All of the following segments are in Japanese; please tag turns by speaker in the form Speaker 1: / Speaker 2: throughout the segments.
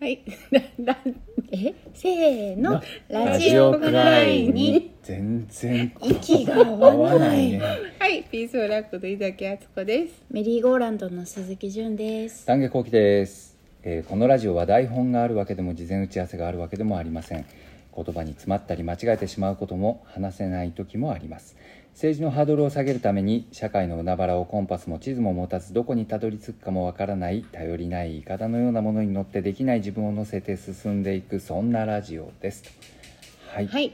Speaker 1: はい。だだえ？せーの。
Speaker 2: な
Speaker 1: ラジオくらいに
Speaker 2: 全然
Speaker 1: 息が合わない
Speaker 2: ね。
Speaker 1: はい。ピースフラッグの井崎敦子です。
Speaker 3: メリーゴーランドの鈴木純です。
Speaker 2: 丹下幸喜です、えーこのラジオは台本があるわけでも事前打ち合わせがあるわけでもありません。言葉に詰まったり間違えてしまうことも話せない時もあります政治のハードルを下げるために社会の海原をコンパスも地図も持たずどこにたどり着くかもわからない頼りないイカダのようなものに乗ってできない自分を乗せて進んでいくそんなラジオですはい、
Speaker 1: はい。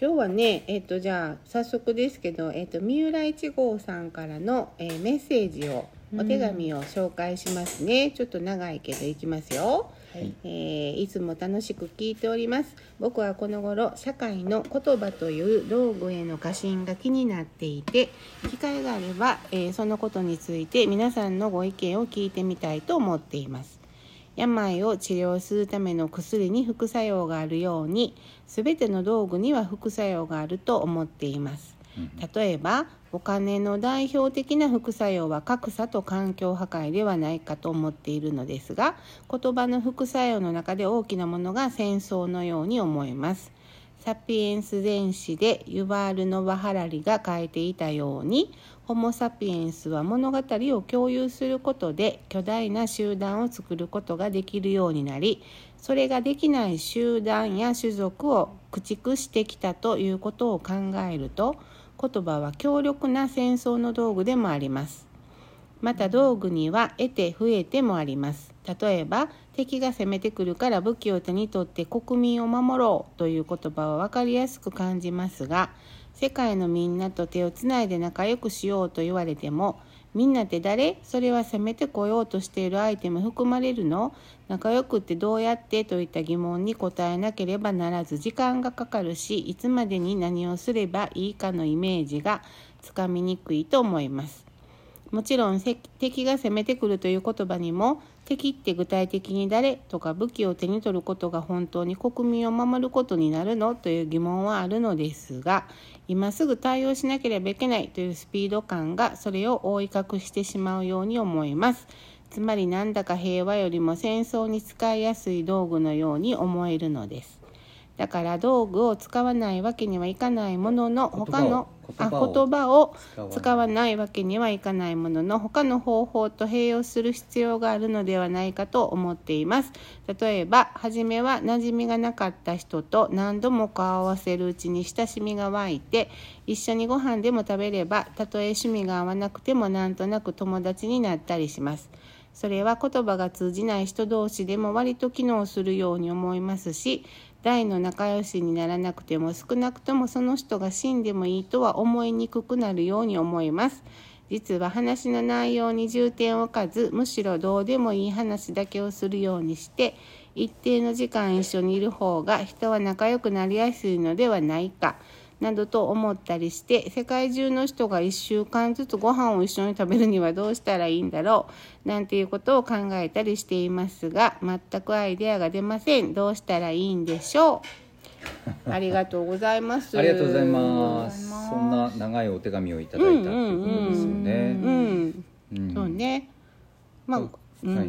Speaker 1: 今日はねえっ、とじゃあ早速ですけどえっ、と三浦一号さんからの、えーメッセージをお手紙を紹介しますね。ちょっと長いけどいきますよ。
Speaker 3: はい。
Speaker 1: えーいつも楽しく聞いております。僕はこの頃社会の言葉という道具への過信が気になっていて機会があれば、えーそのことについて皆さんのご意見を聞いてみたいと思っています。病を治療するための薬に副作用があるように全ての道具には副作用があると思っています。例えばお金の代表的な副作用は格差と環境破壊ではないかと思っているのですが言葉の副作用の中で大きなものが戦争のように思えます。サピエンス全史でユバール・ノバハラリが書いていたようにホモ・サピエンスは物語を共有することで巨大な集団を作ることができるようになりそれができない集団や種族を駆逐してきたということを考えると言葉は強力な戦争の道具でもあります。また道具には得て増えてもあります。例えば敵が攻めてくるから武器を手に取って国民を守ろうという言葉は分かりやすく感じますが世界のみんなと手をつないで仲良くしようと言われてもみんなって誰？それは攻めてこようとしているアイテム含まれるの？仲良くってどうやって？といった疑問に答えなければならず時間がかかるしいつまでに何をすればいいかのイメージがつかみにくいと思います。もちろん敵が攻めてくるという言葉にも敵って具体的に誰とか武器を手に取ることが本当に国民を守ることになるのという疑問はあるのですが今すぐ対応しなければいけないというスピード感がそれを覆い隠してしまうように思います。つまりなんだか平和よりも戦争に使いやすい道具のように思えるのです。だから道具を使わないわけにはいかないものの他のあ
Speaker 2: 言葉を
Speaker 1: 言葉を
Speaker 2: 使わない。
Speaker 1: 使わないわけにはいかないものの他の方法と併用する必要があるのではないかと思っています。例えば初めは馴染みがなかった人と何度も顔を合わせるうちに親しみが湧いて一緒にご飯でも食べればたとえ趣味が合わなくてもなんとなく友達になったりします。それは言葉が通じない人同士でも割と機能するように思いますし大の仲良しにならなくても少なくともその人が死んでもいいとは思いにくくなるように思います。実は話の内容に重点を置かずむしろどうでもいい話だけをするようにして一定の時間一緒にいる方が人は仲良くなりやすいのではないか。などと思ったりして世界中の人が1週間ずつご飯を一緒に食べるにはどうしたらいいんだろうなんていうことを考えたりしていますが全くアイデアが出ません。どうしたらいいんでしょう。ありがとうございます。
Speaker 2: ありがとうございます。そんな長いお手紙をいただいたということですよね、
Speaker 1: うん、
Speaker 2: うん
Speaker 1: そうね。まあ、う。ん
Speaker 2: はい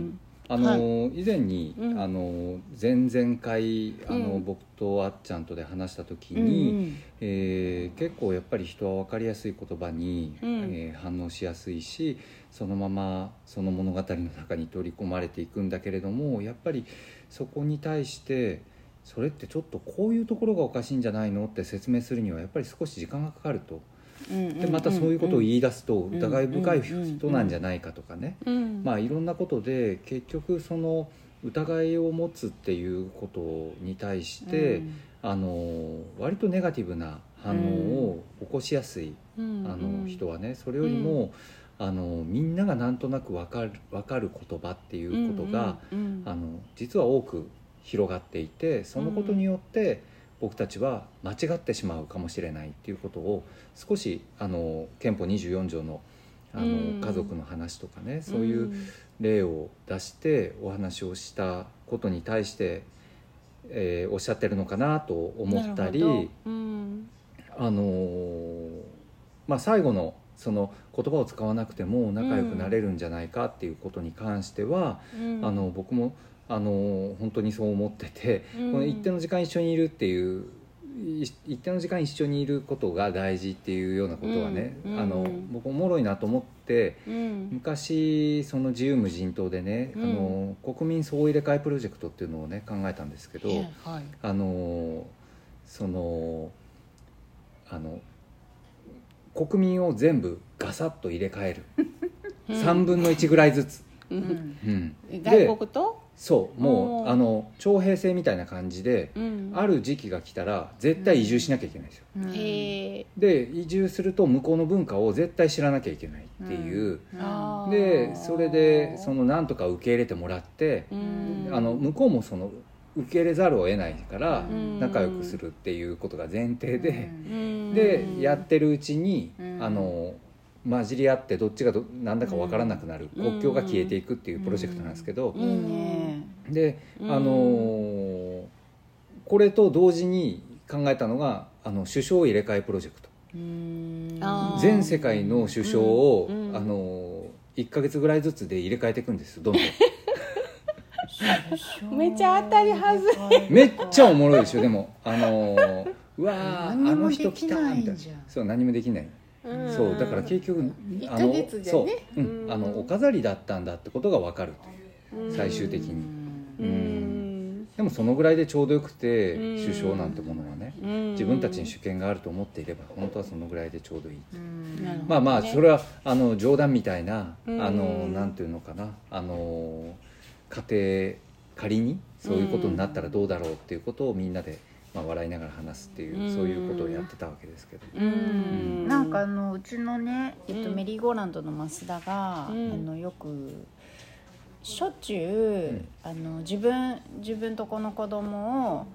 Speaker 2: あの以前に、
Speaker 1: うん。
Speaker 2: あの前々回あの、
Speaker 1: うん。
Speaker 2: 僕とあっちゃんとで話した時
Speaker 1: うん
Speaker 2: に、えー結構やっぱり人は分かりやすい言葉に、
Speaker 1: うん。
Speaker 2: えー反応しやすいしそのままその物語の中に取り込まれていくんだけれどもやっぱりそこに対してそれってちょっとこういうところがおかしいんじゃないのって説明するにはやっぱり少し時間がかかると。でまたそういうことを言い出すと
Speaker 1: ん
Speaker 2: 疑い深い人なんじゃないかとかね、
Speaker 1: うん。
Speaker 2: まあいろんなことで結局その疑いを持つっていうことに対して、あの割とネガティブな反応を起こしやすい、
Speaker 1: うん。
Speaker 2: あの人はねそれよりも、あのみんながなんとなく分かる分かる言葉っていうことが、あの実は多く広がっていてそのことによって僕たちは間違ってしまうかもしれないっていうことを少しあの憲法24条のあの、
Speaker 1: うん。
Speaker 2: 家族の話とかねそういう例を出してお話をしたことに対して、えーおっしゃってるのかなと思ったりあのーまあ、最後のその言葉を使わなくても仲良くなれるんじゃないかっていうことに関しては、
Speaker 1: うん。
Speaker 2: あの僕もあの本当にそう思ってて、
Speaker 1: うん。
Speaker 2: この一定の時間一緒にいるっていうい一定の時間一緒にいることが大事っていうようなことはね、
Speaker 1: うん。
Speaker 2: あの
Speaker 1: うん。
Speaker 2: 僕おもろいなと思って
Speaker 1: うん。
Speaker 2: 昔その自由無人島でね、
Speaker 1: うん。
Speaker 2: あの国民総入れ替えプロジェクトっていうのをね考えたんですけど、
Speaker 1: はい。
Speaker 2: あのそのあの国民を全部ガサッと入れ替える、3分の1ぐらいずつ。
Speaker 1: う
Speaker 3: うん。ん
Speaker 2: うん、
Speaker 1: 外
Speaker 2: で
Speaker 1: 国と？
Speaker 2: そうもうあの徴兵制みたいな感じで、
Speaker 1: うん。
Speaker 2: ある時期が来たら絶対移住しなきゃいけないんですよ、
Speaker 1: へえ
Speaker 2: で移住すると向こうの文化を絶対知らなきゃいけないっていう、
Speaker 1: あー。
Speaker 2: でそれでそのなんとか受け入れてもらって、
Speaker 1: うん。
Speaker 2: あの向こうもその受け入れざるを得ないから
Speaker 1: うん。
Speaker 2: 仲良くするっていうことが前提で、
Speaker 1: うん。
Speaker 2: でやってるうちに、
Speaker 3: うん。
Speaker 2: あの混じり合ってどっちがど何だか分からなくなる、
Speaker 1: うん。
Speaker 2: 国境が消えていくっていうプロジェクトなんですけど、
Speaker 1: うん。
Speaker 2: で、
Speaker 1: うん。
Speaker 2: あのーこれと同時に考えたのがあの首相入れ替えプロジェクト。全世界の首相を、あのー1か月ぐらいずつで入れ替えていくんですどんどん。
Speaker 1: めっちゃ当たりはず
Speaker 2: めっちゃおもろいでしょでも。あのーうわーあの人来たみたいな。そう何もできない、
Speaker 1: うん
Speaker 2: そうだから結局
Speaker 1: 一
Speaker 2: あのそう、うん
Speaker 1: うん。
Speaker 2: あのお飾りだったんだってことが分かる
Speaker 1: うん。
Speaker 2: 最終的に。
Speaker 1: う
Speaker 2: うん。でもそのぐらいでちょうどよくて
Speaker 1: うん。
Speaker 2: 首相なんてものはね
Speaker 1: うん。
Speaker 2: 自分たちに主権があると思っていれば本当はそのぐらいでちょうどいいまあまあ
Speaker 1: ね
Speaker 2: それはあの冗談みたいなあ
Speaker 1: うん。
Speaker 2: のなんていうのかなあの家庭仮にそういうことになったらどうだろうっていうことをみんなでまあ笑いながら話すっていううん。そういうことをやってたわけですけど。
Speaker 1: うん。
Speaker 3: なんかあのうちのね、えっと、
Speaker 1: うん
Speaker 3: メリーゴーランドの増田が、
Speaker 1: うん。
Speaker 3: あのよくしょっちゅう、
Speaker 2: ん。
Speaker 3: あの自分自分とこの子供を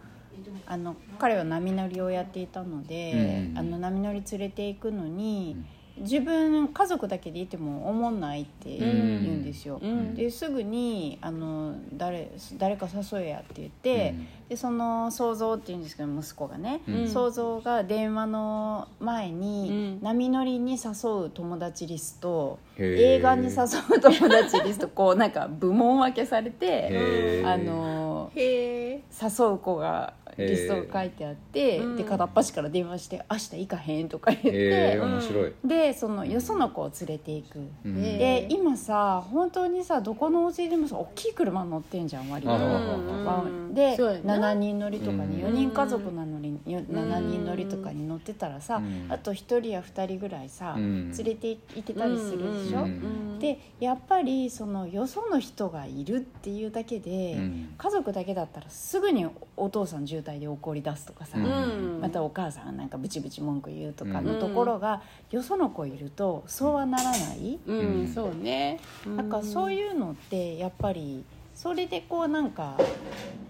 Speaker 3: あの彼は波乗りをやっていたので、
Speaker 2: うん
Speaker 3: あの波乗り連れて行くのに、
Speaker 2: うん
Speaker 3: 自分家族だけでいても思んないって言うんですよ。
Speaker 1: うん。
Speaker 3: ですぐにあの誰誰か誘えやって言って、
Speaker 2: うん。
Speaker 3: でその想像って言うんですけど息子がね、
Speaker 2: うん。
Speaker 3: 想像が電話の前に、
Speaker 1: うん。
Speaker 3: 波乗りに誘う友達リスト映画に誘う友達リストこうなんか部門分けされてあの
Speaker 1: へえ
Speaker 3: 誘う子がリストが書いてあって、
Speaker 1: うん。
Speaker 3: で片っ端から電話して「明日行かへん」とか言って、
Speaker 2: 面白い。
Speaker 3: でそのよその子を連れていく。で今さ本当にさどこのお家でもさ大きい車乗ってんじゃん割と。で
Speaker 1: そうやな。
Speaker 3: 7人乗りとかに
Speaker 2: うん。
Speaker 3: 4人家族なのによ7人乗りとかに乗ってたらさ
Speaker 2: うん。
Speaker 3: あと1人や2人ぐらいさ
Speaker 2: うん。
Speaker 3: 連れて行ってたりするでしょ
Speaker 2: うん
Speaker 3: でやっぱりそのよその人がいるっていうだけで
Speaker 2: うん。
Speaker 3: 家族だけだったらすぐにお父さん渋滞で怒り出すとかさ
Speaker 2: うん。
Speaker 3: またお母さんがなんかブチブチ文句言うとかのところがよその子いるとそうはならない。
Speaker 1: うん、
Speaker 2: うん。
Speaker 1: そうね。
Speaker 3: なんかそう
Speaker 1: う
Speaker 3: いうのってやっぱりそれでこうなんか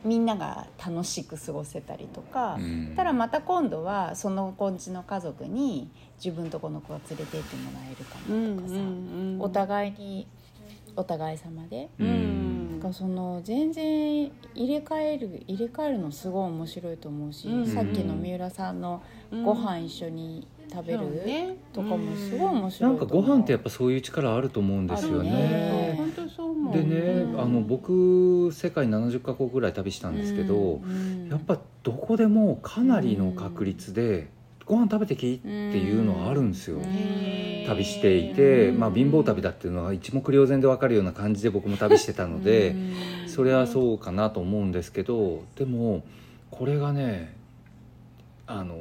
Speaker 3: みんなが楽しく過ごせたりとか、
Speaker 2: うん。
Speaker 3: たらまた今度はその子んちの家族に自分とこの子を連れて行ってもらえるか
Speaker 1: うん
Speaker 3: なとかさ、
Speaker 1: うん
Speaker 3: お互いにお互い様で。
Speaker 1: う
Speaker 2: うん
Speaker 3: なんかその全然入れ替える入れ替えるのすごい面白いと思うし、
Speaker 1: うん。
Speaker 3: さっきの三浦さんのご飯一緒に食べるとかもすごい面白
Speaker 2: ないんかご飯ってやっぱそういう力あると思うんですよね。
Speaker 3: ね。
Speaker 1: 本当そう思う。
Speaker 2: でね、
Speaker 3: うん。
Speaker 2: あの僕世界70カ国ぐらい旅したんですけど、
Speaker 3: うん。
Speaker 2: やっぱどこでもかなりの確率でご飯食べてきっていうのはあるんですよ、
Speaker 1: へー
Speaker 2: 旅していて、
Speaker 3: うん。
Speaker 2: まあ、貧乏旅だっていうのは一目瞭然で分かるような感じで僕も旅してたので、
Speaker 3: うん。
Speaker 2: それはそうかなと思うんですけどでもこれがねあの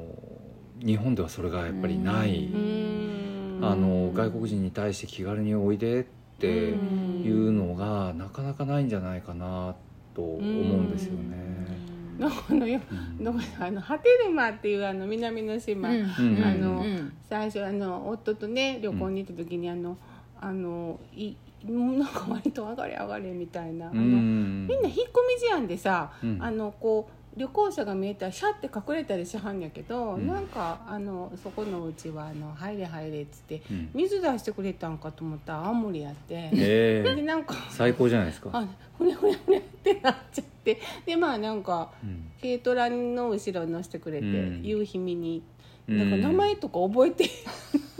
Speaker 2: 日本ではそれがやっぱりない、
Speaker 1: うん。
Speaker 2: あの外国人に対して気軽においでっていうのがなかなかないんじゃないかなと思うんですよね。
Speaker 1: のこのよ
Speaker 2: うん
Speaker 1: のあのハテルマっていうあの南の島、あの
Speaker 3: うん。
Speaker 1: 最初あの夫とね旅行に行った時にあの、あのいなんか割と上がれ上がれみたいな、あ
Speaker 2: う
Speaker 1: の
Speaker 2: ん。
Speaker 1: みんな引っ込み思案でさ、
Speaker 2: うん。
Speaker 1: あのこう旅行者が見えたらシャッて隠れたりしはんやけど、
Speaker 2: うん。
Speaker 1: なんかあのそこのうちはあの「入れ入れ」っつって
Speaker 2: うん。
Speaker 1: 水出してくれたんかと思ったら青森やって、
Speaker 2: ええ
Speaker 1: でなんか
Speaker 2: 最高じゃないですか。
Speaker 1: あふねふねふねってなっちゃってでまあなんか
Speaker 2: うん。
Speaker 1: 軽トラの後ろに乗せてくれて、
Speaker 2: うん。
Speaker 1: 夕日見に
Speaker 2: うん
Speaker 1: なんか名前とか覚えて。
Speaker 2: へ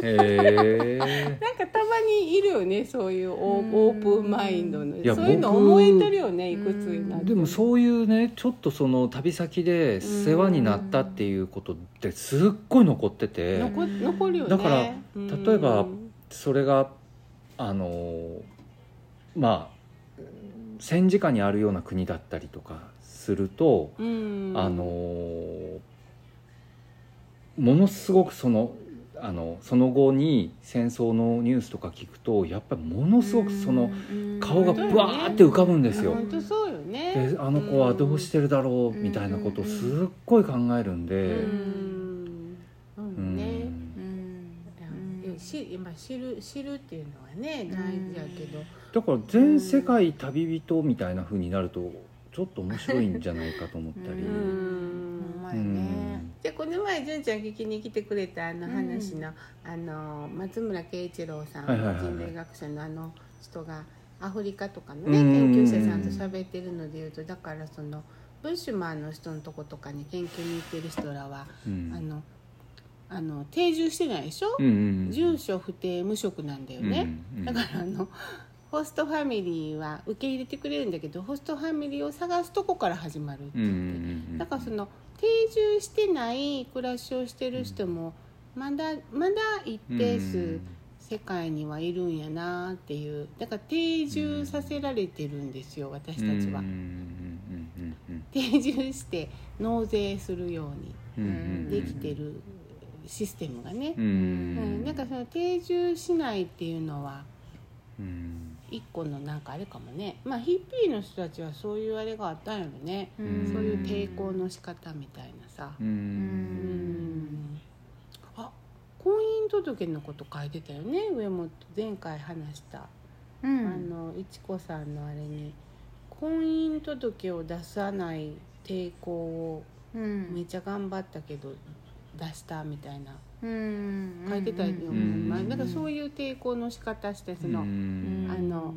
Speaker 2: え
Speaker 1: なんかたまにいるよねそういうオ
Speaker 3: うん。
Speaker 1: ープンマインドの。
Speaker 2: いや
Speaker 1: そういうの
Speaker 2: 僕
Speaker 1: 思えてるよねいくつになって
Speaker 2: でもそういうねちょっとその旅先で世話になったっていうことってすっごい残ってて。
Speaker 1: 残残るよね。
Speaker 2: だから
Speaker 1: うん。
Speaker 2: 例えばそれがあのまあ戦時下にあるような国だったりとかすると、
Speaker 1: うん。
Speaker 2: あのものすごくそのあのその後に戦争のニュースとか聞くとやっぱりものすごくその
Speaker 1: うん
Speaker 2: 顔がブワーって浮かぶんですよ。
Speaker 1: 本当そうよね。
Speaker 2: であの子はどうしてるだろうみたいなことをすっごい考えるんで、
Speaker 1: う
Speaker 2: うん。
Speaker 1: うん。ね。
Speaker 3: うん。
Speaker 1: いやし今知る知るっていうのはね大事やけど。
Speaker 2: だから全世界旅人みたいな風になるとちょっと面白いんじゃないかと思ったり。
Speaker 1: う
Speaker 3: うんんまいね。
Speaker 1: でこの前純ちゃん聞きに来てくれたあの話の,、あの松村慶一郎さん、
Speaker 2: はいはいはいはい。
Speaker 1: 人類学者のあの人がアフリカとかのね
Speaker 2: うん。
Speaker 1: 研究者さんと喋ってるのでいうとだからそのブッシュマンの人のとことかに研究に行ってる人らは、
Speaker 2: うん。
Speaker 1: あのあの定住してないでしょ、
Speaker 2: うんうん
Speaker 1: 住所不定無職なんだよね、
Speaker 2: うんうん。
Speaker 1: だからあのホストファミリーは受け入れてくれるんだけどホストファミリーを探すとこから始まるって言って、だからその定住してない暮らしをしてる人もまだまだ一定数世界にはいるんやなっていう。だから定住させられてるんですよ私たちは。定住して納税するように。できてるシステムがね。
Speaker 2: う、ん。
Speaker 1: うん、なんかその定住しないっていうのは
Speaker 2: うん
Speaker 1: 一個のなんかあれかもね。まあヒッピーの人たちはそういうあれがあったんやろね、
Speaker 2: うん。
Speaker 1: そういう抵抗の仕方みたいなさ、
Speaker 2: う
Speaker 1: うん。んあ婚姻届のこと書いてたよね。上本前回話した、あ
Speaker 3: うん。
Speaker 1: のいちこさんのあれに。婚姻届を出さない抵抗を
Speaker 3: うん。
Speaker 1: めっちゃ頑張ったけど出したみたいな。
Speaker 3: うん
Speaker 1: 書いてたよ、
Speaker 2: ん
Speaker 1: まあ、なんかそういう抵抗の仕方してその、
Speaker 2: うん。
Speaker 1: あの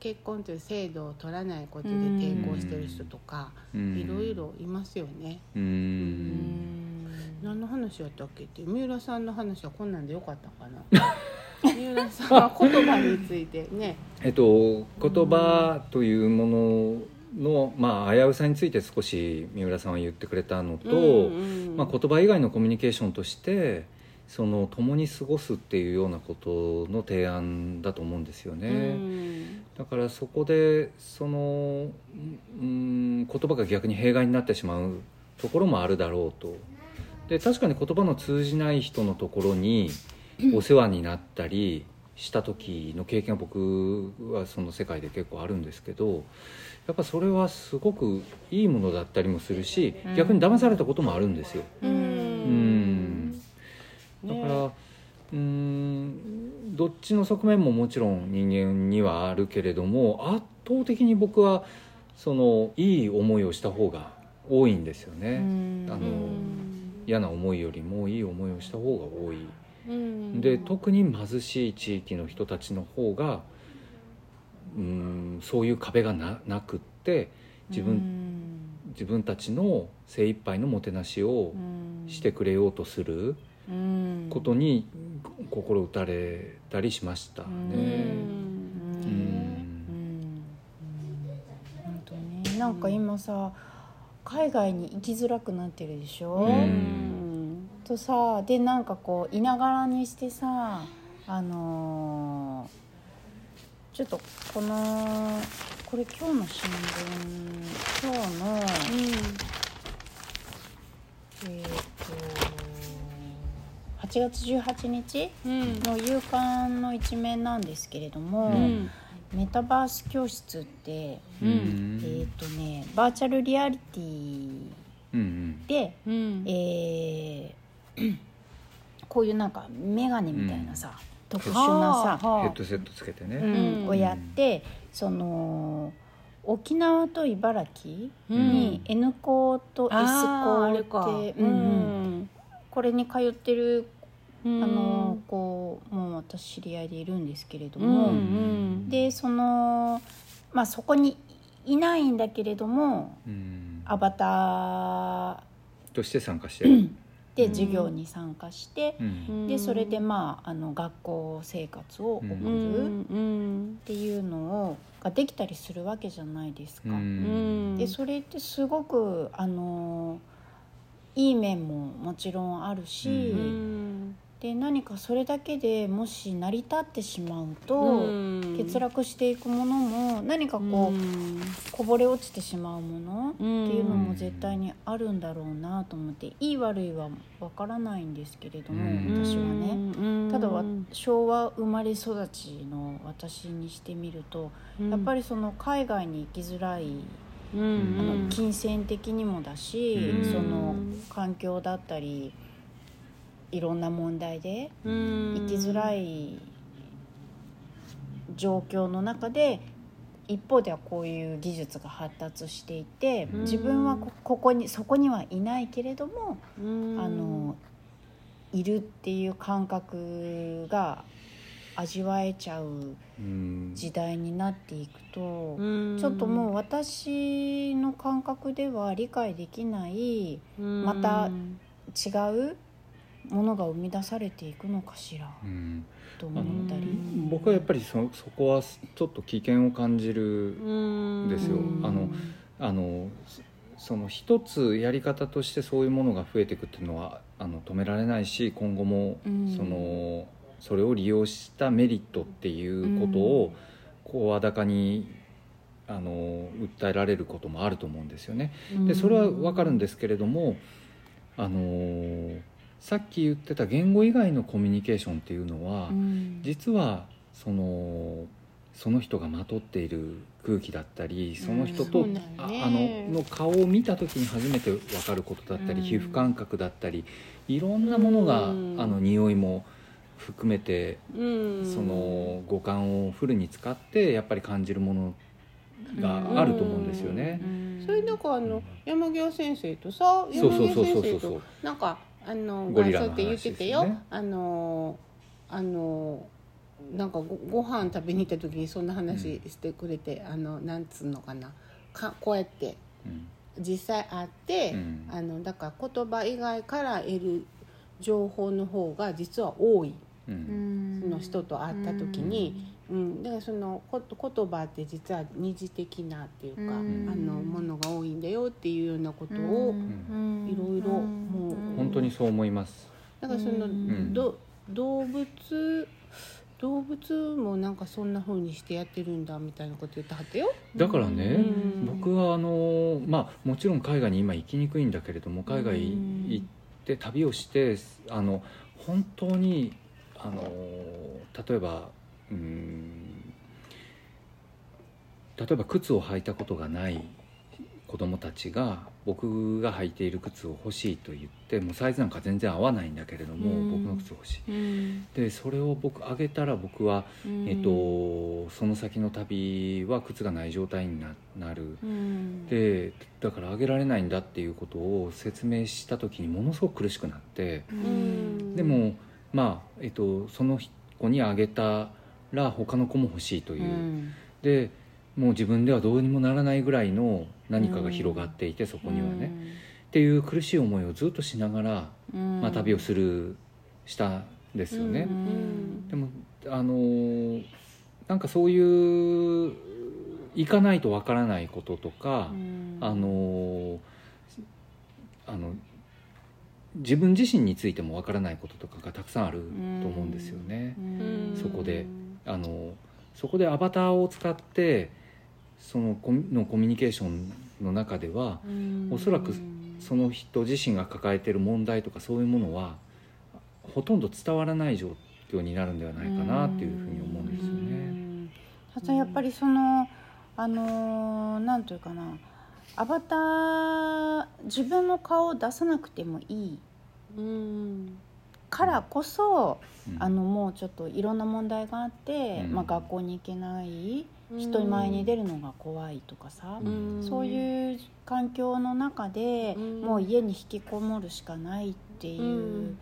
Speaker 1: 結婚という制度を取らないことで抵抗してる人とか、
Speaker 2: うん。
Speaker 1: いろいろいますよね。何の話やったっけって三浦さんの話はこんなんでよかったかな？三浦さんは言葉についてね。
Speaker 2: えっと言葉というもののまあ危うさについて少し三浦さんは言ってくれたのと、
Speaker 1: うんうん。
Speaker 2: まあ、言葉以外のコミュニケーションとしてその共に過ごすっていうようなことの提案だと思うんですよね。
Speaker 1: うん。
Speaker 2: だからそこでそのうん言葉が逆に弊害になってしまうところもあるだろうと。で確かに言葉の通じない人のところにお世話になったりした時の経験は僕はその世界で結構あるんですけどやっぱそれはすごくいいものだったりもするし
Speaker 3: うん。
Speaker 2: 逆に騙されたこともあるんですよ。
Speaker 1: う
Speaker 2: うんだから、うーんどっちの側面ももちろん人間にはあるけれども圧倒的に僕はそのいい思いをした方が多いんですよね、あの嫌な思いよりもいい思いをした方が多い、
Speaker 1: うん。
Speaker 2: で特に貧しい地域の人たちの方がうーんそういう壁がななくって自分,、自分たちの精一杯のもてなしをしてくれようとすることに心打たれたりしましたね。
Speaker 1: うん。
Speaker 2: うん。
Speaker 3: 本当ねなん。か今さ海外に行きづらくなってるでしょ、
Speaker 2: うん。
Speaker 3: とさでなん。かこういながらにしてさあのーちょっとこのこれ今日の新聞今日のえっ、と8月18日
Speaker 1: うん。
Speaker 3: の夕刊の一面なんですけれども、
Speaker 1: うん。
Speaker 3: メタバース教室って、
Speaker 1: うん。
Speaker 3: えっ、とねバーチャルリアリティ
Speaker 2: うん
Speaker 3: で、
Speaker 1: うん。
Speaker 3: えー こういうなんか眼鏡みたいなさ、特殊なさ、
Speaker 2: ヘッドセットつけてね、
Speaker 3: うん。
Speaker 1: うん。
Speaker 3: をやってその沖縄と茨城
Speaker 1: うん。
Speaker 3: に N 校と S 校って、
Speaker 1: う
Speaker 3: うんうん。
Speaker 1: ん。
Speaker 3: これに通ってる
Speaker 1: うん
Speaker 3: あの子も私知り合いでいるんですけれど
Speaker 1: う
Speaker 3: も、
Speaker 1: ん。
Speaker 3: でそのまあそこにいないんだけれども
Speaker 2: うん。
Speaker 3: アバター
Speaker 2: として参加してる、
Speaker 3: で授業に参加して、
Speaker 2: うん。
Speaker 3: でそれでまああの学校生活を送
Speaker 2: う
Speaker 3: るっていうのをができたりするわけじゃないですか。
Speaker 2: うん。
Speaker 3: でそれってすごくあのいい面ももちろんあるし、
Speaker 2: う
Speaker 3: で何かそれだけでもし成り立ってしまうと、欠落していくものも何かこう、こぼれ落ちてしまうものっていうのも絶対にあるんだろうなと思っていい悪いはわからないんですけれども、
Speaker 2: うん。
Speaker 3: 私はね。ただわ昭和生まれ育ちの私にしてみると、やっぱりその海外に行きづらい、あの金銭的にもだし、
Speaker 2: うん。
Speaker 3: その環境だったりいろんな問題で生きづらい状況の中で一方ではこういう技術が発達していて
Speaker 2: うん。
Speaker 3: 自分はこここにそこにはいないけれども、
Speaker 1: あ
Speaker 3: あのいるっていう感覚が味わえちゃう
Speaker 2: うん。
Speaker 3: 時代になっていくと、
Speaker 1: ち
Speaker 3: ちょっともう私の感覚では理解できないまた違うものが生み出されていくのかしら？
Speaker 2: うん。
Speaker 3: と思ったり。
Speaker 2: 僕はやっぱりそそこはちょっと危険を感じるですよ。
Speaker 3: うん。
Speaker 2: あのあのそその一つやり方としてそういうものが増えていくっていうのはあの止められないし今後も
Speaker 3: うん。
Speaker 2: そのそれを利用したメリットっていうことを声高にあの訴えられることもあると思うんですよね。でそれは分かるんですけれどもあのさっき言ってた言語以外のコミュニケーションっていうのは、
Speaker 3: うん。
Speaker 2: 実はそのその人がまとっている空気だったりその人と、
Speaker 1: うんそう
Speaker 2: ああ
Speaker 1: ね
Speaker 2: のの顔を見た時に初めて分かることだったり、
Speaker 3: うん。
Speaker 2: 皮膚感覚だったりいろんなものが、
Speaker 1: うん。
Speaker 2: あの匂いも含めて
Speaker 1: うん。
Speaker 2: その五感をフルに使ってやっぱり感じるものがあると思うんですよね。
Speaker 1: それなんかあの山際先生とさ山際先生となんかあの
Speaker 2: ゴリラの
Speaker 1: そうって言っててよ、
Speaker 2: 話ですよね
Speaker 1: あのあのなんかごご飯食べに行った時にそんな話してくれて、あのなんつうのかな。かこうやって
Speaker 2: うん。
Speaker 1: 実際会って、
Speaker 2: うん。
Speaker 1: あのだから言葉以外から得る情報の方が実は多い
Speaker 2: うん。
Speaker 1: その人と会った時に、うん、だからそのこ言葉って実は二次的なっていうか、
Speaker 3: うん。
Speaker 1: あのものが多いんだよっていうようなことを、いろいろもう
Speaker 2: 本当にそう思います。
Speaker 1: だからその、
Speaker 3: うん。
Speaker 1: ど動物動物もなんかそんな風にしてやってるんだみたいなこと言ってはったよ。
Speaker 2: だからね、
Speaker 1: うん。
Speaker 2: 僕はあのまあもちろん海外に今行きにくいんだけれども海外行って旅をしてあの本当にあの例えばうん。例えば靴を履いたことがない子供たちが僕が履いている靴を欲しいと言ってもうサイズなんか全然合わないんだけれども、
Speaker 1: うん。
Speaker 2: 僕の靴欲しい。
Speaker 1: うん。
Speaker 2: でそれを僕あげたら僕は、えっと、その先の旅は靴がない状態にななる。
Speaker 1: うん。
Speaker 2: でだからあげられないんだっていうことを説明した時にものすごく苦しくなって。
Speaker 1: うん。
Speaker 2: でもまあ、えっと、その子にあげたら他の子も欲しいという、
Speaker 1: うん。
Speaker 2: でもう自分ではどうにもならないぐらいの何かが広がっていて、そこにはね、っていう苦しい思いをずっとしながら、
Speaker 1: うん。
Speaker 2: まあ、旅をするしたんですよね。
Speaker 1: うん
Speaker 2: でもあのーなんかそういう行かないとわからないこととか、あのーあの自分自身についてもわからないこととかがたくさんあると思うんですよね。
Speaker 1: ん。
Speaker 2: そこであのそこでアバターを使ってそのコミのコミュニケーションの中ではおそらくその人自身が抱えている問題とかそういうものはほとんど伝わらない状況になるんではないかなっていうふうに思うんですよね。
Speaker 3: あとやっぱりそのあのーなんというかな。アバター自分の顔を出さなくてもいい
Speaker 1: うん。
Speaker 3: からこそ、
Speaker 2: うん。
Speaker 3: あのもうちょっといろんな問題があって、
Speaker 2: うん。
Speaker 3: まあ、学校に行けない人前に出るのが怖いとかさ、
Speaker 2: うん。
Speaker 3: そういう環境の中で、
Speaker 1: うん。
Speaker 3: もう家に引きこもるしかないっていう
Speaker 2: うん。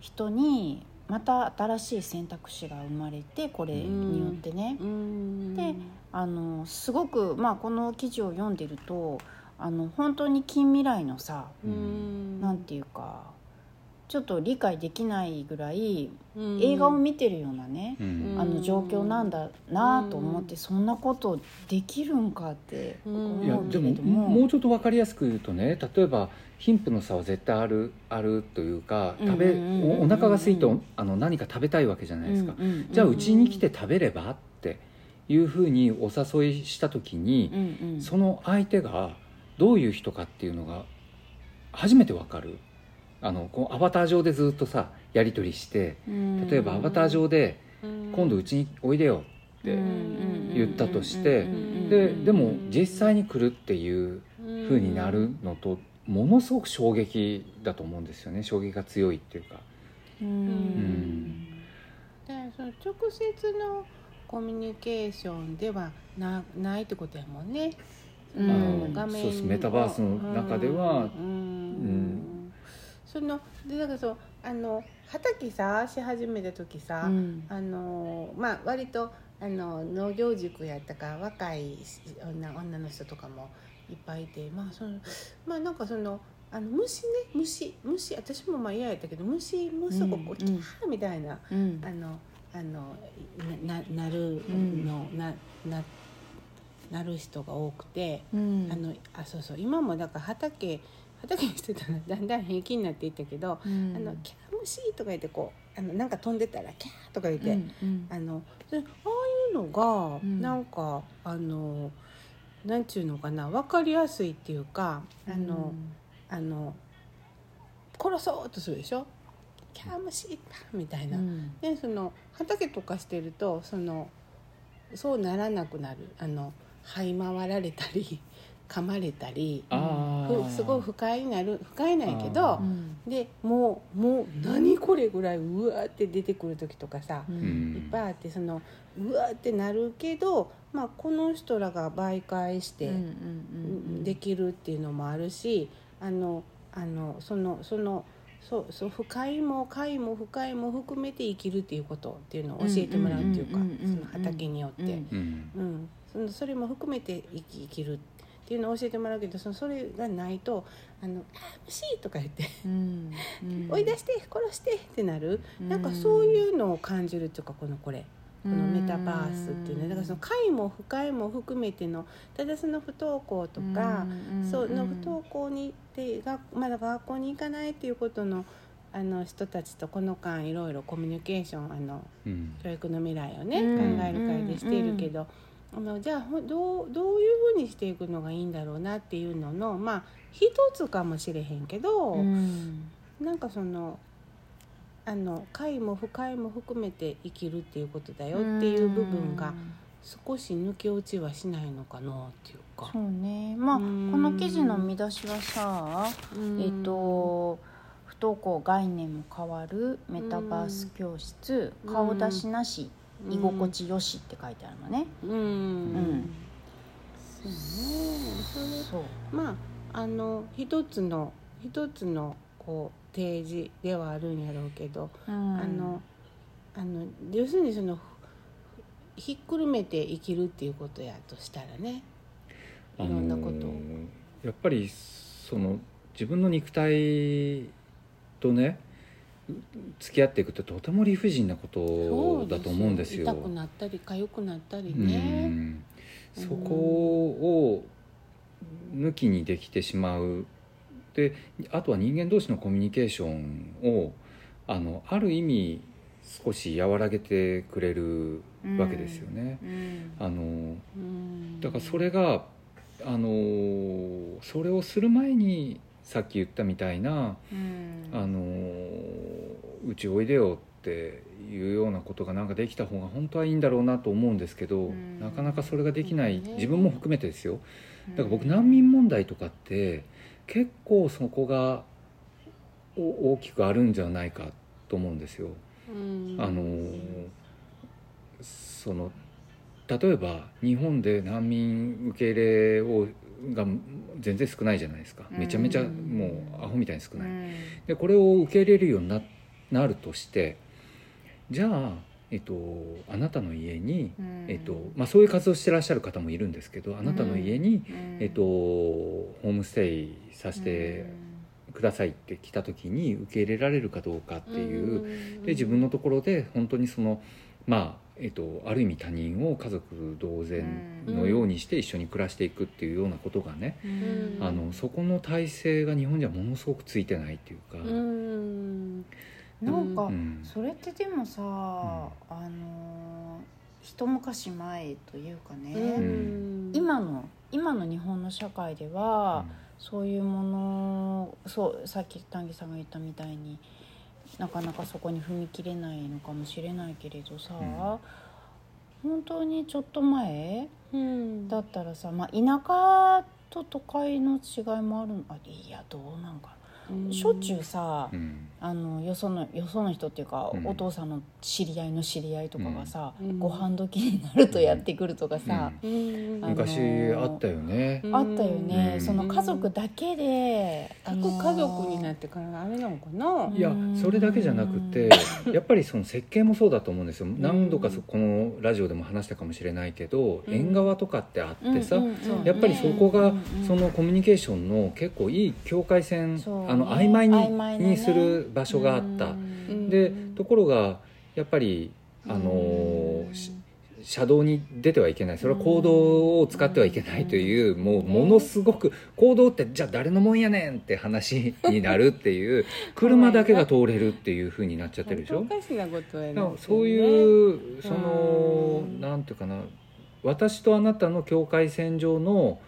Speaker 3: 人にまた新しい選択肢が生まれてこれによってね。
Speaker 1: うん。
Speaker 3: であのすごく、まあ、この記事を読んでるとあの本当に近未来のさ、
Speaker 1: うん。
Speaker 3: なんていうかちょっと理解できないぐらい
Speaker 1: うん。
Speaker 3: 映画を見てるようなね、
Speaker 2: うん。
Speaker 3: あの状況なんだなと思って、そんなことできるんかって
Speaker 1: うん。
Speaker 2: いや
Speaker 3: 思うけ
Speaker 2: でも。
Speaker 3: も、
Speaker 2: もうちょっと分かりやすく言うとね例えば貧富の差は絶対あるあるというか食べ
Speaker 3: うんうんうん。うん
Speaker 2: おお腹が空いておあの何か食べたいわけじゃないですか、
Speaker 3: うんうんうん。
Speaker 2: じゃあうちに来て食べればっていうふうにお誘いした時に、
Speaker 3: うんうん。
Speaker 2: その相手がどういう人かっていうのが初めて分かるあのこうアバター上でずっとさやり取りして
Speaker 3: うん。
Speaker 2: 例えばアバター上で
Speaker 1: うん「
Speaker 2: 今度うちにおいでよ」って言ったとしてででも実際に来るっていう風になるのとものすごく衝撃だと思うんですよね。衝撃が強いっていうか。
Speaker 3: うん。
Speaker 2: ん。
Speaker 1: だからその直接のコミュニケーションではなないってことやもんね。
Speaker 3: うん
Speaker 1: 画面
Speaker 2: そうです。メタバースの中では
Speaker 1: うん。
Speaker 2: ん
Speaker 1: そのでだからそうあの畑さし始めた時さ、
Speaker 3: うん。
Speaker 1: あのまあ割とあの農業塾やったから若い女女の人とかもいっぱいいてまあそのまあなんかそのあの虫ね虫虫私もまあ嫌やったけど虫もうすぐこう、
Speaker 3: うん
Speaker 1: キャーみたいな
Speaker 3: うん。
Speaker 1: あのあのなななるの、なななる人が多くて、
Speaker 3: うん。
Speaker 1: あのあそうそう今もだから畑畑にしてたらだんだん平気になっていったけど、
Speaker 3: うん。
Speaker 1: あのキャー虫とか言ってこうあのなんか飛んでたらキャーとか言って、
Speaker 3: うんうん。
Speaker 1: あのでああいうのが、
Speaker 3: うん。
Speaker 1: なんかあのなんちゅうのかな分かりやすいっていうかあの、あの殺そうとするでしょ？キャー虫パンみたいな。
Speaker 3: うん。
Speaker 1: でその畑とかしてるとそのそうならなくなる。あの這い回られたり噛まれたりふすごい不快になる不快なんやけどでもうもう何これぐらいうわーって出てくる時とかさ、
Speaker 3: う
Speaker 2: うん。ん
Speaker 1: いっぱいあってそのうわーってなるけど、まあ、この人らが媒介して、できるっていうのもあるしあのあのそのそのそうそう不快も快も不快も含めて生きるっていうことっていうのを教えてもらうっていうかその畑によって、
Speaker 3: うん、
Speaker 1: そのそれも含めて生き生きるっていうのを教えてもらうけどそのそれがないと「あのあ虫!」とか言って
Speaker 3: うん「
Speaker 1: 追い出して殺して!」ってなる、
Speaker 3: うん。
Speaker 1: なんかそういうのを感じるっていうかこのこれ。このメタバースっていうねだからその快も不快も含めてのただその不登校とか、そうの不登校にでがまだ学校に行かないっていうことのあの人たちとこの間いろいろコミュニケーションあの
Speaker 2: うん。
Speaker 1: 教育の未来をね、
Speaker 3: うん。
Speaker 1: 考える会でしているけど、あのじゃあほどうどういうふうにしていくのがいいんだろうなっていうののまあ一つかもしれへんけど、
Speaker 3: うん
Speaker 1: なんかその。あの快も不快も含めて生きるっていうことだよっていう部分が少し抜け落ちはしないのかなっていうか。
Speaker 3: そうねまあこ
Speaker 1: うん
Speaker 3: の記事の見出しはさえっと不登校概念も変わるメタバース教室
Speaker 1: うん
Speaker 3: 顔出しなし居心地よしって書いてあるのね。
Speaker 1: うん、
Speaker 3: ん。
Speaker 1: そうね。それ
Speaker 3: そう。
Speaker 1: まああの一つの一つのこう提示ではあるんやろうけど、
Speaker 3: うん。
Speaker 1: あのあの要するにそのひっくるめて生きるっていうことやとしたらね。いろんなこと。を、
Speaker 2: やっぱりその自分の肉体とね付き合っていくってとても理不尽なことだと思うんですよ。
Speaker 1: 痛くなったり痒くなったり
Speaker 2: う
Speaker 1: ね。
Speaker 2: ん。そこを抜きにできてしまう。であとは人間同士のコミュニケーションをあのある意味少し和らげてくれるわけですよね。
Speaker 3: うん。
Speaker 2: あの
Speaker 1: うん。
Speaker 2: だからそれがあのそれをする前にさっき言ったみたいな
Speaker 3: うん。
Speaker 2: あのうちおいでよっていうようなことがなんかできた方が本当はいいんだろうなと思うんですけど、
Speaker 3: うん。
Speaker 2: なかなかそれができない自分も含めてですよ。だから僕難民問題とかって結構そこがお大きくあるんじゃないかと思うんですよ。
Speaker 1: うん。
Speaker 2: あのその例えば日本で難民受け入れをが全然少ないじゃないですか。めちゃめちゃ
Speaker 3: うん
Speaker 2: もうアホみたいに少ない。
Speaker 3: うん。
Speaker 2: でこれを受け入れるようにななるとしてじゃあ、えっと、あなたの家に、
Speaker 3: うん。
Speaker 2: えっとまあ、そういう活動してらっしゃる方もいるんですけどあなたの家に、
Speaker 3: うん。
Speaker 2: えっと、ホームステイさせてくださいって来た時に受け入れられるかどうかっていう、で自分のところで本当にそのまあえっと、ある意味他人を家族同然のようにして一緒に暮らしていくっていうようなことがね、
Speaker 1: うん。
Speaker 2: あのそこの体制が日本じゃものすごくついてないっていうか、
Speaker 1: うん
Speaker 3: なんか、
Speaker 2: うん。
Speaker 3: それってでもさ、あの一昔前というかね、
Speaker 1: うん。
Speaker 3: 今の今の日本の社会では、そういうものそうさっき丹下さんが言ったみたいになかなかそこに踏み切れないのかもしれないけれどさ、本当にちょっと前
Speaker 1: うん。
Speaker 3: だったらさ、まあ、田舎と都会の違いもあるあいやどうなんかな、しょっちゅうさ、
Speaker 2: うん
Speaker 3: あのよそのよその人っていうか、
Speaker 2: うん。
Speaker 3: お父さんの知り合いの知り合いとかがさ、
Speaker 1: うん。
Speaker 3: ご飯時になるとやってくるとかさ、
Speaker 1: うん。
Speaker 3: あの
Speaker 2: 昔あったよね、
Speaker 1: うん。
Speaker 3: あったよね、
Speaker 2: うん。
Speaker 3: その家族だけで、あの
Speaker 1: 各家族になってからあれなのかな、
Speaker 2: いやそれだけじゃなくてやっぱりその設計もそうだと思うんですよ。何度かそこのラジオでも話したかもしれないけど、
Speaker 1: うん。
Speaker 2: 縁側とかってあってさ、
Speaker 3: うんうんうん。
Speaker 2: やっぱりそこがそのコミュニケーションの結構いい境界線、
Speaker 3: そうね。
Speaker 2: あの曖昧に
Speaker 3: 曖昧なね。
Speaker 2: にする場所があった、
Speaker 3: うん。
Speaker 2: でところがやっぱりあの車道に出てはいけない。それは行動を使ってはいけないという、もうものすごく行動ってじゃあ誰のもんやねんって話になるっていう 車だけが通れるっていうふうになっちゃってるでしょ？そういう
Speaker 1: ね。
Speaker 2: その
Speaker 1: うん。
Speaker 2: なんていうかな私とあなたの境界線上の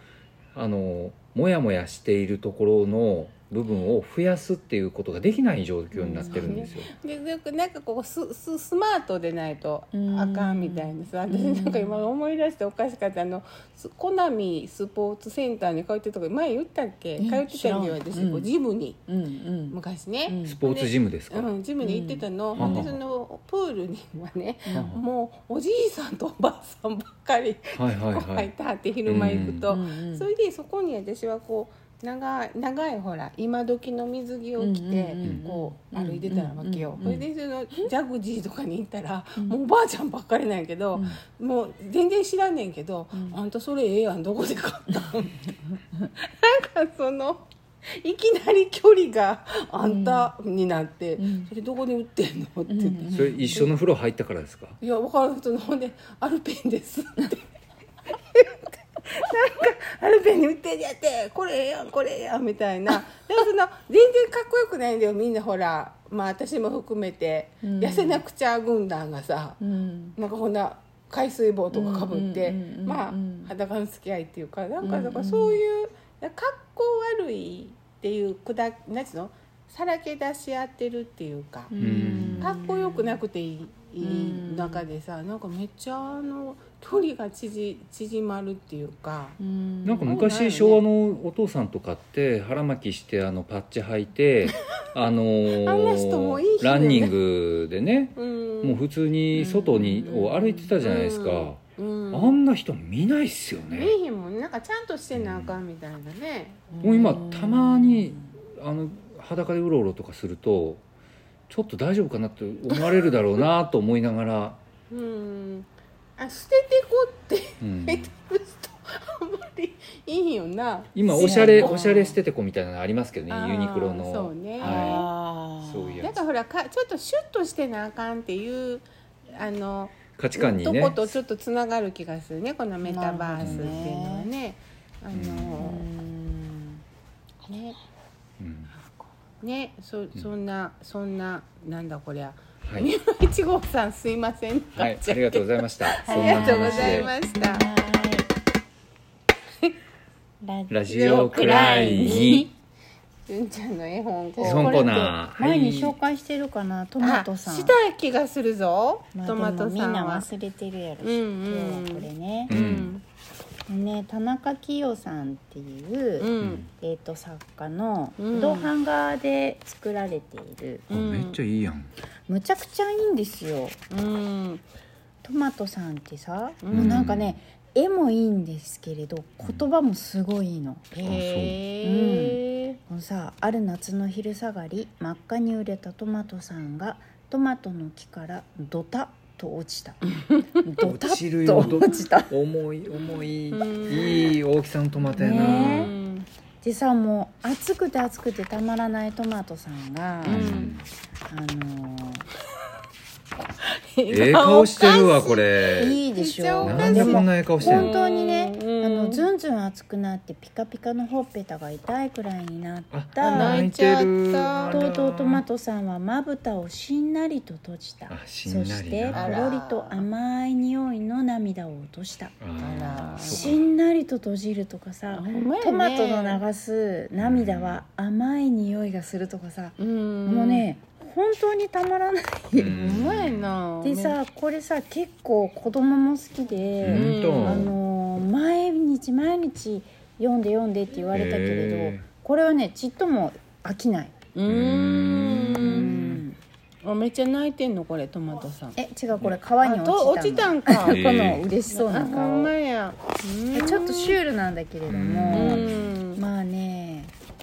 Speaker 2: あのモヤモヤしているところの部分を増やすっていうことができない状況になってるんですよ。
Speaker 1: でなんかなんかこうスススマートでないと
Speaker 3: うん
Speaker 1: あかんみたいなさ私なんか今思い出しておかしかったあのスコナミスポーツセンターに通ってるとこ前言ったっけ？
Speaker 3: え
Speaker 1: 通ってたんだよ私、こうジムに。
Speaker 3: うんうん。
Speaker 1: 昔ね、
Speaker 3: うん。
Speaker 2: スポーツジムですか？
Speaker 1: うん、ジムに行ってたの、
Speaker 2: ん。
Speaker 1: ほんで
Speaker 2: うん
Speaker 1: そのプールにはね、
Speaker 2: うん。
Speaker 1: もうおじいさんとおばあさんばっかり。入ってはって昼間行くと、それでそこに私はこう長い長いほら今時の水着を着て、こう歩いてたわけよ、それでそのジャグジーとかに行ったら、もうおばあちゃんばっかりなんやけど、もう全然知らんねんけど「
Speaker 3: ん。
Speaker 1: あんたそれええやんどこで買ったん? 」なんかそのいきなり距離があんたになって「
Speaker 3: ん。
Speaker 1: それどこに売ってんの?」って言って。
Speaker 2: それ一緒の風呂入ったからですか？
Speaker 1: いや分からん人のほんで「アルペンです」ってアルペンに売ってんやって。これええやんこれええやんみたいな。でもその全然かっこよくないんだよみんなほら。まあ私も含めて、
Speaker 3: うん。
Speaker 1: 痩せなくちゃ軍団がさ。
Speaker 3: うん。
Speaker 1: なんかこんな海水棒とかかぶって。まあ裸の付き合いっていうか。なんかだからそういうかっこ悪いっていうくだなんつうの？さらけ出し合ってるっていうか。
Speaker 2: ん。
Speaker 1: かっこよくなくていい中でさなんかめっちゃあの距離が縮縮まるっていうか、
Speaker 3: うん。
Speaker 2: なんか昔
Speaker 1: ね
Speaker 2: 昭和のお父さんとかって腹巻きしてあのパッチ履いて あのー
Speaker 1: あんな人もいい人よね。
Speaker 2: ランニングでね
Speaker 1: うん、
Speaker 2: もう普通に外に
Speaker 3: うん。
Speaker 2: を歩いてたじゃないですか、
Speaker 1: うん、
Speaker 2: あんな人見ないっすよね、
Speaker 1: 見えへんもんなんかちゃんとしてなあかんみたいなね、
Speaker 2: もう今たまにあの裸でうろうろとかするとちょっと大丈夫かなって思われるだろうなと思いながら、
Speaker 1: うん、あ捨ててこって
Speaker 2: うん。
Speaker 1: 言ってる人あんまりいいんよな。
Speaker 2: 今おしゃれおしゃれ捨ててこみたいなのありますけどねユニクロの。
Speaker 1: そうね。
Speaker 2: は
Speaker 3: あー。
Speaker 2: そういうやつ。
Speaker 1: なんかほらかちょっとシュッとしてなあかんっていうあの
Speaker 2: い、価値観に
Speaker 1: と
Speaker 2: ね
Speaker 1: ことちょっとつながる気がするねこのメタバースっていうのは
Speaker 3: な
Speaker 1: ね。あ
Speaker 3: う
Speaker 1: の、
Speaker 3: ん。
Speaker 1: ね。
Speaker 2: うん
Speaker 1: ねそそんなそんななんだこりゃ。
Speaker 2: はい、
Speaker 1: 三浦一号さんすいません。
Speaker 2: はい、ありがとうございました。
Speaker 1: ありがとうございました。
Speaker 3: は い
Speaker 2: ラジオくらいに。
Speaker 1: 純ちゃんの絵本。
Speaker 2: 絵本コーナー。
Speaker 3: 前に
Speaker 2: はい。
Speaker 3: 紹介してるかなトマトさん。
Speaker 1: あした気がするぞ、
Speaker 3: まあ
Speaker 1: トマト
Speaker 3: でもみんな
Speaker 1: さんは。
Speaker 3: 忘れてるやろし、
Speaker 1: うんうん。
Speaker 3: 今日はこれね。
Speaker 2: う、
Speaker 1: うん
Speaker 3: ね田中清さんっていう、
Speaker 1: うん。
Speaker 3: えー、と作家の
Speaker 1: うん。
Speaker 3: 銅版画で作られている、
Speaker 2: あめっちゃいいやん。
Speaker 3: むちゃくちゃいいんですよ。
Speaker 1: うん。
Speaker 3: トマトさんってさ、
Speaker 1: うん。
Speaker 3: もうなんかね絵もいいんですけれど言葉もすごいいいの。
Speaker 1: へえ、
Speaker 3: このさある夏の昼下がり真っ赤に売れたトマトさんがトマトの木からドタッと落ちた。ドタ
Speaker 2: 落ちる
Speaker 3: ッと
Speaker 2: よ
Speaker 3: 落ちた
Speaker 2: 重い重い。
Speaker 1: うん。
Speaker 2: いい大きさのトマトやな、
Speaker 3: ね。
Speaker 1: うん
Speaker 3: でさもう暑くて暑くてたまらないトマトさんが、
Speaker 1: うん。
Speaker 3: あの
Speaker 2: ええ顔してるわこれ。
Speaker 3: いいでしょ
Speaker 2: なんでこんなええ顔してんの？
Speaker 3: 本当にね、のずん。ずん熱くなってピカピカのほっぺたが痛いくらいになっ
Speaker 2: あ
Speaker 3: た。
Speaker 1: 泣いちゃった
Speaker 3: とうとうトマトさんはまぶたをしんなりと閉じたそして
Speaker 1: あら
Speaker 3: ほろりと甘い匂いの涙を落とした。
Speaker 2: あ
Speaker 1: あら。
Speaker 3: しんなりと閉じるとかさ、トマトの流す涙は甘い匂いがするとかさ、
Speaker 1: うん。
Speaker 3: もうね本当にたまらない、
Speaker 2: う
Speaker 1: まいな。
Speaker 3: でさこれさ結構子供も好きで、
Speaker 2: うん。と
Speaker 3: あのー毎日毎日読んで読んでって言われたけれど、これはねちっとも飽きない、
Speaker 1: うーん。あめっちゃ泣いてんのこれトマトさん。
Speaker 3: え違うこれ川に落ちたの。
Speaker 1: 落ちたんか。
Speaker 2: へ
Speaker 3: この嬉しそうな
Speaker 1: あほん
Speaker 3: 顔
Speaker 1: まや。
Speaker 3: えちょっとシュールなんだけれど
Speaker 1: う
Speaker 3: も、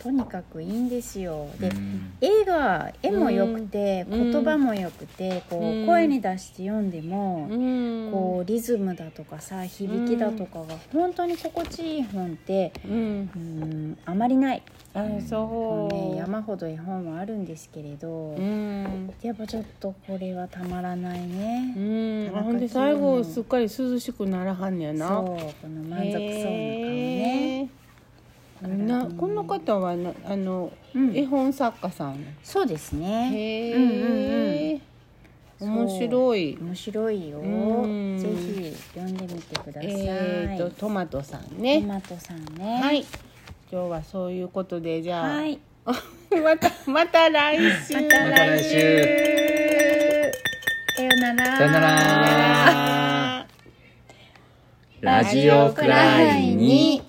Speaker 3: とにかくいいんですよ。で、
Speaker 2: うん。
Speaker 3: 絵が絵も良くて、
Speaker 1: うん。
Speaker 3: 言葉も良くてこう、
Speaker 1: うん。
Speaker 3: 声に出して読んでも、
Speaker 1: うん。
Speaker 3: こうリズムだとかさ響きだとかが本当に心地いい本って
Speaker 1: うん。
Speaker 3: うんあまりない、
Speaker 1: あそう。
Speaker 3: ね、山ほど絵本はあるんですけれど、
Speaker 1: うん。
Speaker 3: やっぱちょっとこれはたまらないね。
Speaker 1: う、ん。ほんで最後すっかり涼しくならはんねやな。
Speaker 3: そうこの満足そうな顔ね、
Speaker 1: なこの方はなあの、
Speaker 3: うん。
Speaker 1: 絵本作家さん？
Speaker 3: そうですね。
Speaker 1: へえ、
Speaker 3: うんうんうん。
Speaker 1: 面白い。
Speaker 3: 面白いよ。
Speaker 1: うん。
Speaker 3: ぜひ読んでみてください、
Speaker 1: えー、とトマトさん
Speaker 3: ト
Speaker 1: ね
Speaker 3: マトさんね。
Speaker 1: はい。今日はそういうことでじゃあ、
Speaker 3: はい。
Speaker 1: またまた来週。
Speaker 3: また来週。さよなら。
Speaker 2: さよなら。ラジオくらいに